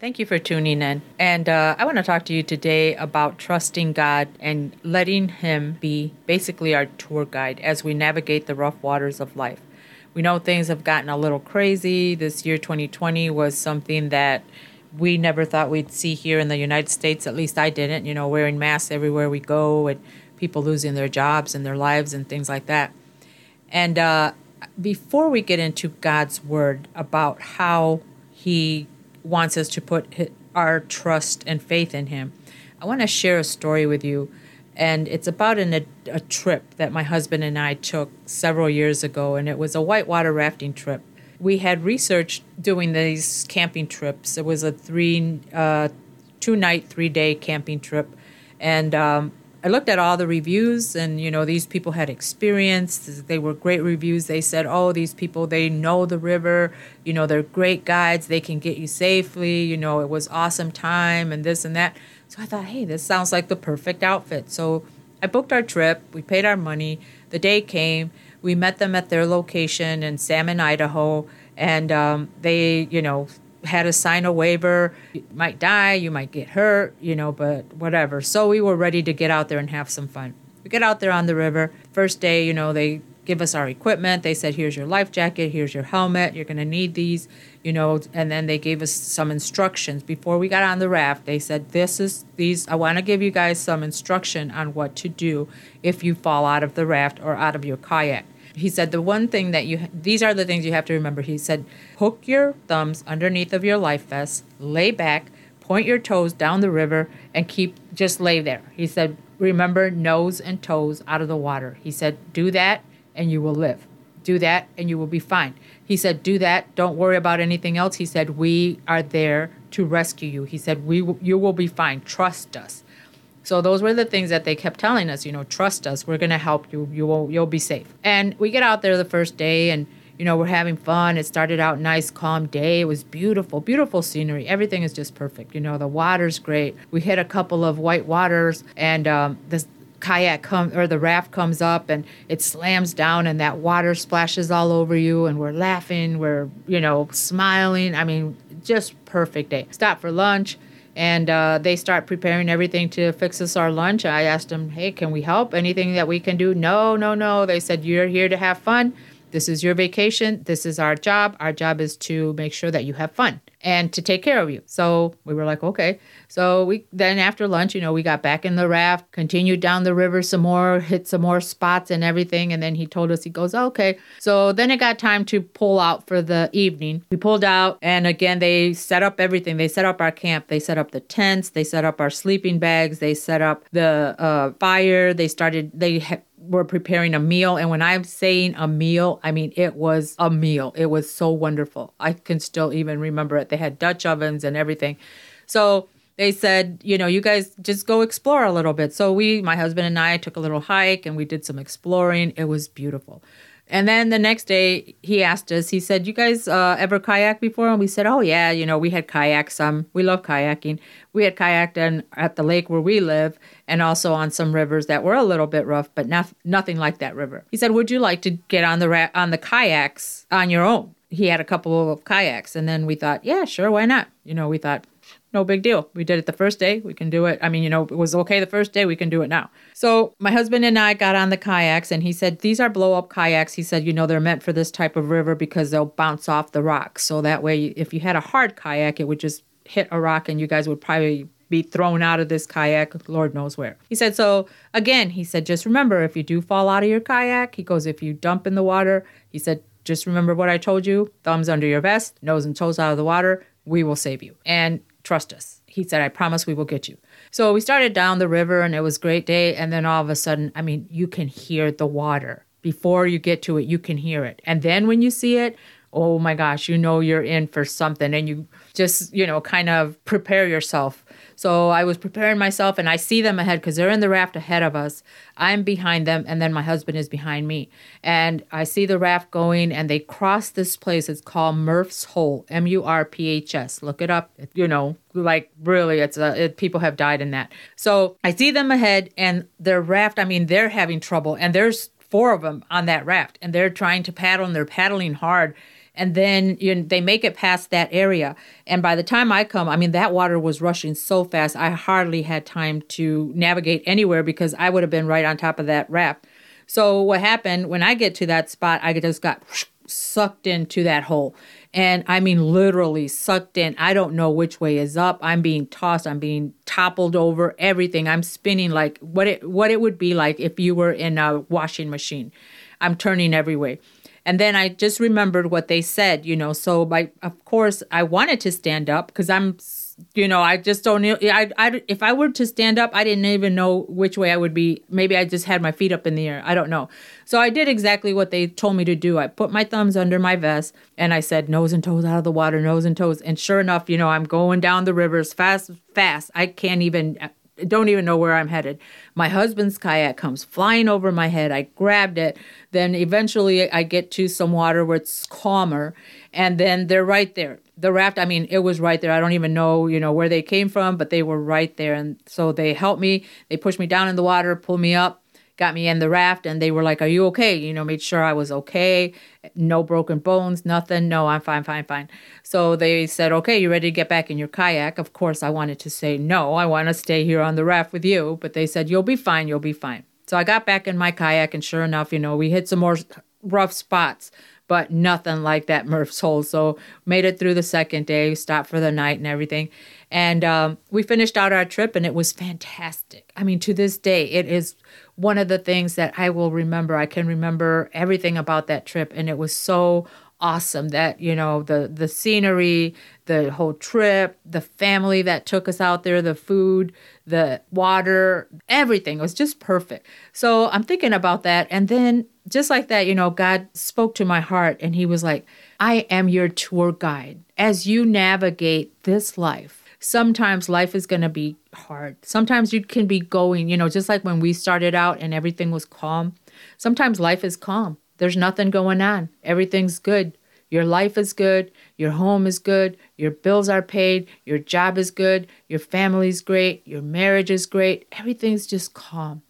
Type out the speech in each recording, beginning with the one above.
Thank you for tuning in. And uh, I want to talk to you today about trusting God and letting Him be basically our tour guide as we navigate the rough waters of life. We know things have gotten a little crazy. This year, 2020, was something that we never thought we'd see here in the United States. At least I didn't, you know, wearing masks everywhere we go and people losing their jobs and their lives and things like that. And uh, before we get into God's word about how He wants us to put our trust and faith in Him. I want to share a story with you, and it's about an, a, a trip that my husband and I took several years ago, and it was a whitewater rafting trip. We had researched doing these camping trips. It was a three, uh, two night, three day camping trip, and um, I looked at all the reviews, and you know, these people had experience. They were great reviews. They said, "Oh, these people they know the river. You know, they're great guides. They can get you safely. You know, it was awesome time and this and that." So I thought, "Hey, this sounds like the perfect outfit." So I booked our trip. We paid our money. The day came. We met them at their location in Salmon, Idaho, and um, they, you know, had to sign a waiver. You might die, you might get hurt, you know, but whatever. So we were ready to get out there and have some fun. We get out there on the river. First day, you know, they give us our equipment. They said, here's your life jacket, here's your helmet, you're going to need these, you know, and then they gave us some instructions. Before we got on the raft, they said, this is these, I want to give you guys some instruction on what to do if you fall out of the raft or out of your kayak. He said the one thing that you these are the things you have to remember. He said hook your thumbs underneath of your life vest, lay back, point your toes down the river and keep just lay there. He said remember nose and toes out of the water. He said do that and you will live. Do that and you will be fine. He said do that, don't worry about anything else. He said we are there to rescue you. He said we you will be fine. Trust us. So those were the things that they kept telling us, you know, trust us. We're going to help you. You will you'll be safe. And we get out there the first day and you know, we're having fun. It started out nice, calm day. It was beautiful, beautiful scenery. Everything is just perfect. You know, the water's great. We hit a couple of white waters, and um, the kayak come or the raft comes up, and it slams down, and that water splashes all over you. And we're laughing, we're you know smiling. I mean, just perfect day. Stop for lunch and uh, they start preparing everything to fix us our lunch. I asked them, "Hey, can we help? Anything that we can do?" No, no, no. They said, "You're here to have fun. This is your vacation. This is our job. Our job is to make sure that you have fun and to take care of you." So we were like, "Okay." So we then after lunch, you know, we got back in the raft, continued down the river some more, hit some more spots and everything, and then he told us he goes, "Okay." So then it got time to pull out for the evening. We pulled out, and again they set up everything. They set up our camp. They set up the tents. They set up our sleeping bags. They set up the uh, fire. They started. They ha- were preparing a meal. And when I'm saying a meal, I mean it was a meal. It was so wonderful. I can still even remember it. They had Dutch ovens and everything. So they said, you know, you guys just go explore a little bit. So we, my husband and I, took a little hike and we did some exploring. It was beautiful. And then the next day, he asked us, he said, You guys uh, ever kayak before? And we said, Oh, yeah, you know, we had kayaks. Some we love kayaking. We had kayaked in, at the lake where we live and also on some rivers that were a little bit rough, but not, nothing like that river. He said, Would you like to get on the, ra- on the kayaks on your own? He had a couple of kayaks. And then we thought, Yeah, sure, why not? You know, we thought, no big deal. We did it the first day. We can do it. I mean, you know, it was okay the first day. We can do it now. So my husband and I got on the kayaks, and he said these are blow up kayaks. He said, you know, they're meant for this type of river because they'll bounce off the rocks. So that way, if you had a hard kayak, it would just hit a rock, and you guys would probably be thrown out of this kayak, Lord knows where. He said, so again, he said, just remember if you do fall out of your kayak, he goes, if you dump in the water, he said, just remember what I told you thumbs under your vest, nose and toes out of the water, we will save you. And trust us. He said, I promise we will get you. So we started down the river and it was great day. And then all of a sudden, I mean, you can hear the water. Before you get to it, you can hear it. And then when you see it, oh my gosh, you know you're in for something. And you just, you know, kind of prepare yourself so I was preparing myself and I see them ahead because they're in the raft ahead of us. I'm behind them and then my husband is behind me. And I see the raft going and they cross this place. It's called Murph's Hole, M U R P H S. Look it up. You know, like really, it's a, it, people have died in that. So I see them ahead and their raft, I mean, they're having trouble and there's four of them on that raft and they're trying to paddle and they're paddling hard and then you know, they make it past that area. And by the time I come, I mean that water was rushing so fast, I hardly had time to navigate anywhere because I would have been right on top of that raft. So what happened when I get to that spot, I just got sucked into that hole. And I mean, literally sucked in. I don't know which way is up. I'm being tossed. I'm being toppled over. Everything. I'm spinning like what it what it would be like if you were in a washing machine. I'm turning every way. And then I just remembered what they said, you know. So by of course I wanted to stand up because I'm you know, I just don't know. I, I, if I were to stand up, I didn't even know which way I would be. Maybe I just had my feet up in the air. I don't know. So I did exactly what they told me to do. I put my thumbs under my vest and I said, nose and toes out of the water, nose and toes. And sure enough, you know, I'm going down the river as fast, fast. I can't even, don't even know where I'm headed. My husband's kayak comes flying over my head. I grabbed it. Then eventually I get to some water where it's calmer. And then they're right there the raft i mean it was right there i don't even know you know where they came from but they were right there and so they helped me they pushed me down in the water pulled me up got me in the raft and they were like are you okay? You know made sure i was okay. No broken bones nothing. No i'm fine fine fine. So they said okay you ready to get back in your kayak? Of course i wanted to say no. I want to stay here on the raft with you. But they said you'll be fine you'll be fine. So i got back in my kayak and sure enough you know we hit some more rough spots but nothing like that Murph's hole. So made it through the second day, stopped for the night and everything. And um, we finished out our trip and it was fantastic. I mean, to this day, it is one of the things that I will remember. I can remember everything about that trip and it was so awesome that you know the the scenery the whole trip the family that took us out there the food the water everything was just perfect so i'm thinking about that and then just like that you know god spoke to my heart and he was like i am your tour guide as you navigate this life sometimes life is going to be hard sometimes you can be going you know just like when we started out and everything was calm sometimes life is calm there's nothing going on. Everything's good. Your life is good. Your home is good. Your bills are paid. Your job is good. Your family's great. Your marriage is great. Everything's just calm.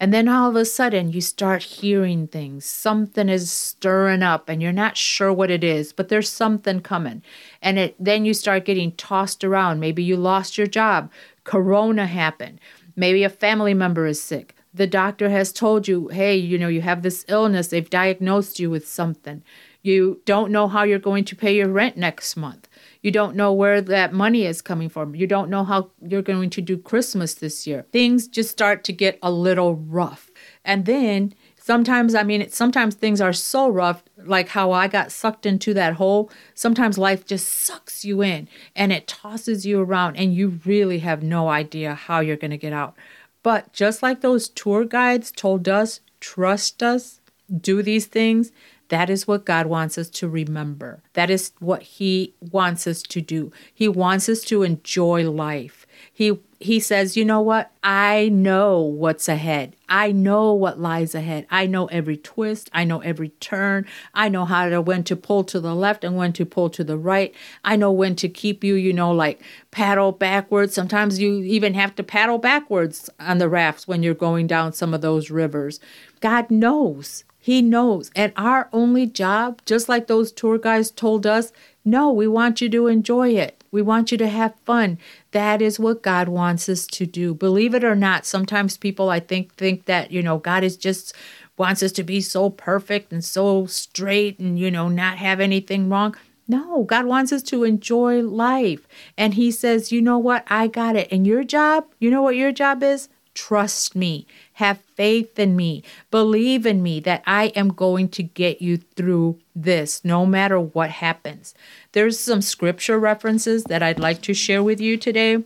And then all of a sudden, you start hearing things. Something is stirring up, and you're not sure what it is, but there's something coming. And it, then you start getting tossed around. Maybe you lost your job. Corona happened. Maybe a family member is sick the doctor has told you, hey, you know, you have this illness, they've diagnosed you with something. You don't know how you're going to pay your rent next month. You don't know where that money is coming from. You don't know how you're going to do Christmas this year. Things just start to get a little rough. And then sometimes, I mean, sometimes things are so rough, like how I got sucked into that hole. Sometimes life just sucks you in and it tosses you around, and you really have no idea how you're going to get out. But just like those tour guides told us, trust us, do these things, that is what God wants us to remember. That is what He wants us to do. He wants us to enjoy life. He he says, "You know what? I know what's ahead. I know what lies ahead. I know every twist. I know every turn. I know how to when to pull to the left and when to pull to the right. I know when to keep you, you know, like paddle backwards. Sometimes you even have to paddle backwards on the rafts when you're going down some of those rivers. God knows. He knows. And our only job, just like those tour guys told us, no, we want you to enjoy it. We want you to have fun. That is what God wants us to do. Believe it or not, sometimes people I think think that, you know, God is just wants us to be so perfect and so straight and, you know, not have anything wrong. No, God wants us to enjoy life. And He says, you know what? I got it. And your job, you know what your job is? Trust me. Have faith in me. Believe in me that I am going to get you through this no matter what happens. There's some scripture references that I'd like to share with you today.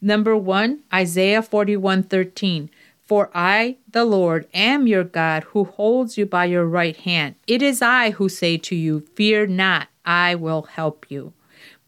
Number 1, Isaiah 41:13. For I, the Lord, am your God who holds you by your right hand. It is I who say to you, Fear not, I will help you.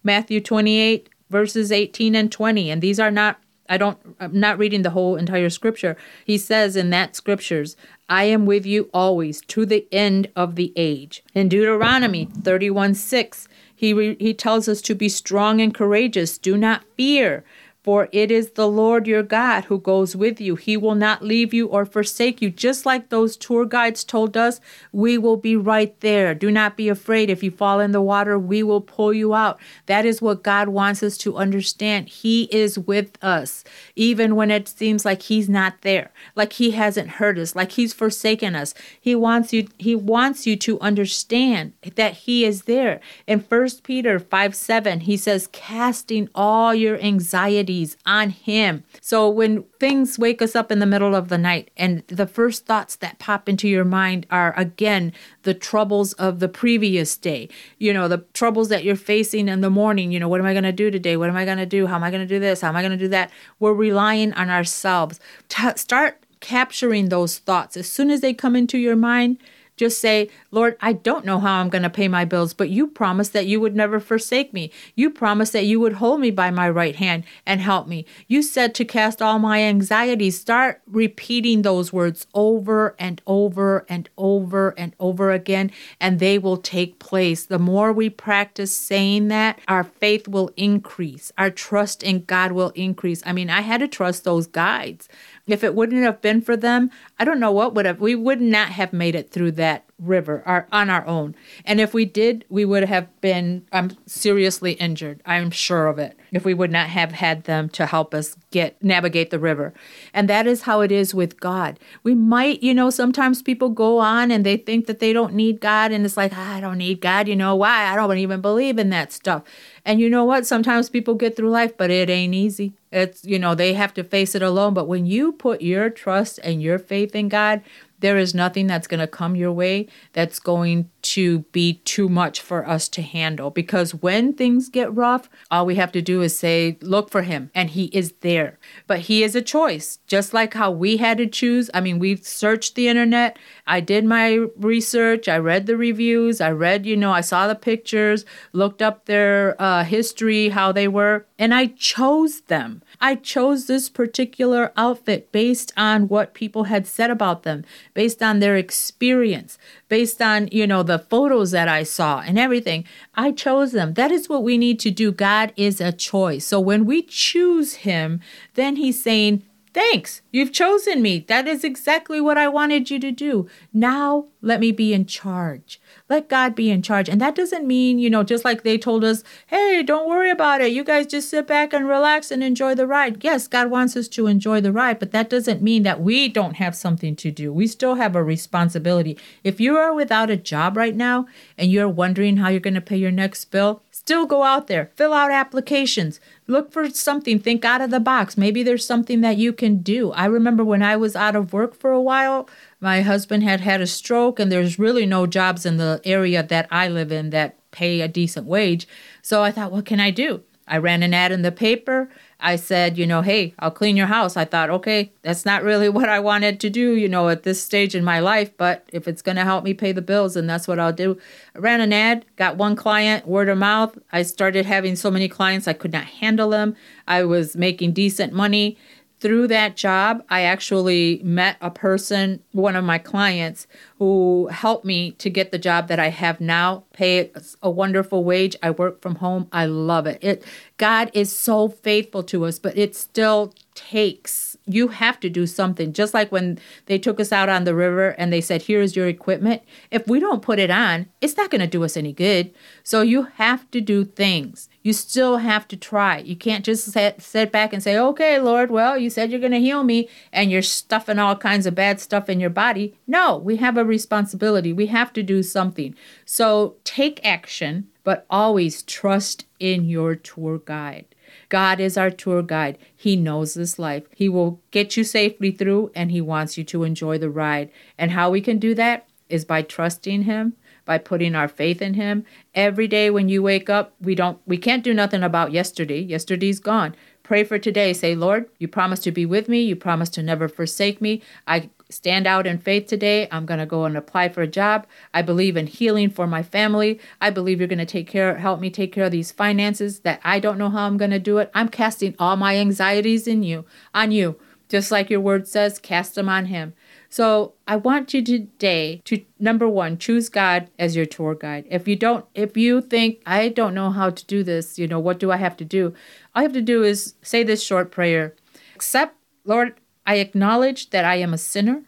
Matthew 28, verses 18 and 20. And these are not I don't I'm not reading the whole entire scripture. He says in that scriptures, I am with you always to the end of the age. In Deuteronomy 31 6, he, re, he tells us to be strong and courageous. Do not fear, For it is the Lord your God who goes with you. He will not leave you or forsake you. Just like those tour guides told us, we will be right there. Do not be afraid. If you fall in the water, we will pull you out. That is what God wants us to understand. He is with us, even when it seems like He's not there, like He hasn't heard us, like He's forsaken us. He wants you, He wants you to understand that He is there. In First Peter 5 7, He says, casting all your anxiety on Him. So when things wake us up in the middle of the night and the first thoughts that pop into your mind are again the troubles of the previous day, you know, the troubles that you're facing in the morning, you know, what am I going to do today? What am I going to do? How am I going to do this? How am I going to do that? We're relying on ourselves. T- start capturing those thoughts as soon as they come into your mind just say, Lord, I don't know how I'm going to pay my bills, but you promised that you would never forsake me. You promised that you would hold me by my right hand and help me. You said to cast all my anxieties. Start repeating those words over and over and over and over again, and they will take place. The more we practice saying that, our faith will increase, our trust in God will increase. I mean, I had to trust those guides. If it wouldn't have been for them, I don't know what would have, we would not have made it through that river our, on our own. And if we did, we would have been um, seriously injured. I'm sure of it. If we would not have had them to help us get navigate the river. And that is how it is with God. We might, you know, sometimes people go on and they think that they don't need God and it's like, ah, I don't need God, you know why? I don't even believe in that stuff. And you know what? Sometimes people get through life, but it ain't easy. It's, you know, they have to face it alone. But when you put your trust and your faith in God, there is nothing that's going to come your way that's going to be too much for us to handle. Because when things get rough, all we have to do is say, Look for him, and he is there. But he is a choice, just like how we had to choose. I mean, we searched the internet, I did my research, I read the reviews, I read, you know, I saw the pictures, looked up their uh, history, how they were, and I chose them. I chose this particular outfit based on what people had said about them, based on their experience, based on, you know, the photos that I saw and everything. I chose them. That is what we need to do. God is a choice. So when we choose Him, then He's saying, Thanks, you've chosen me. That is exactly what I wanted you to do. Now let me be in charge. Let God be in charge. And that doesn't mean, you know, just like they told us, hey, don't worry about it. You guys just sit back and relax and enjoy the ride. Yes, God wants us to enjoy the ride, but that doesn't mean that we don't have something to do. We still have a responsibility. If you are without a job right now and you're wondering how you're going to pay your next bill, still go out there, fill out applications, look for something, think out of the box. Maybe there's something that you can do. I remember when I was out of work for a while, my husband had had a stroke, and there's really no jobs in the area that I live in that pay a decent wage. So I thought, what can I do? I ran an ad in the paper. I said, you know, hey, I'll clean your house. I thought, okay, that's not really what I wanted to do, you know, at this stage in my life, but if it's going to help me pay the bills, then that's what I'll do. I ran an ad, got one client, word of mouth. I started having so many clients, I could not handle them. I was making decent money through that job, I actually met a person, one of my clients, who helped me to get the job that I have now, pay a wonderful wage. I work from home. I love it. It God is so faithful to us, but it still takes you have to do something. Just like when they took us out on the river and they said here's your equipment. If we don't put it on it's not going to do us any good. So you have to do things. You still have to try. You can't just sit, sit back and say okay lord well you said you're going to heal me and you're stuffing all kinds of bad stuff in your body. No we have a responsibility. We have to do something. So take action but always trust in your tour guide God is our tour guide. He knows this life. He will get you safely through and He wants you to enjoy the ride. And how we can do that is by trusting Him, by putting our faith in Him. Every day when you wake up, we don't we can't do nothing about yesterday. Yesterday's gone. Pray for today. Say, Lord, you promised to be with me. You promised to never forsake me. I stand out in faith today. I'm going to go and apply for a job. I believe in healing for my family. I believe you're going to take care, help me take care of these finances that I don't know how I'm going to do it. I'm casting all my anxieties in you, on you. Just like your word says, cast them on him. So I want you today to number one, choose God as your tour guide. If you don't, if you think, I don't know how to do this, you know, what do I have to do? All you have to do is say this short prayer Accept, Lord, I acknowledge that I am a sinner.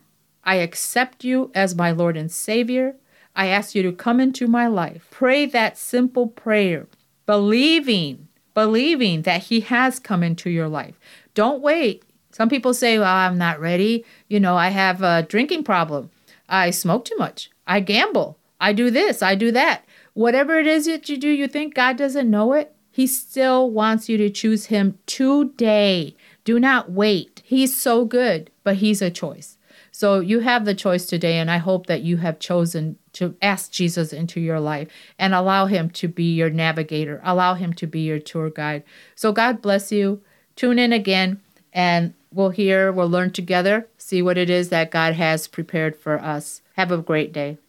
I accept you as my Lord and Savior. I ask you to come into my life. Pray that simple prayer, believing, believing that He has come into your life. Don't wait. Some people say, well, I'm not ready. You know, I have a drinking problem. I smoke too much. I gamble. I do this. I do that. Whatever it is that you do, you think God doesn't know it? He still wants you to choose Him today. Do not wait. He's so good, but He's a choice. So you have the choice today, and I hope that you have chosen to ask Jesus into your life and allow Him to be your navigator, allow Him to be your tour guide. So God bless you. Tune in again and we'll hear, we'll learn together, see what it is that God has prepared for us. Have a great day.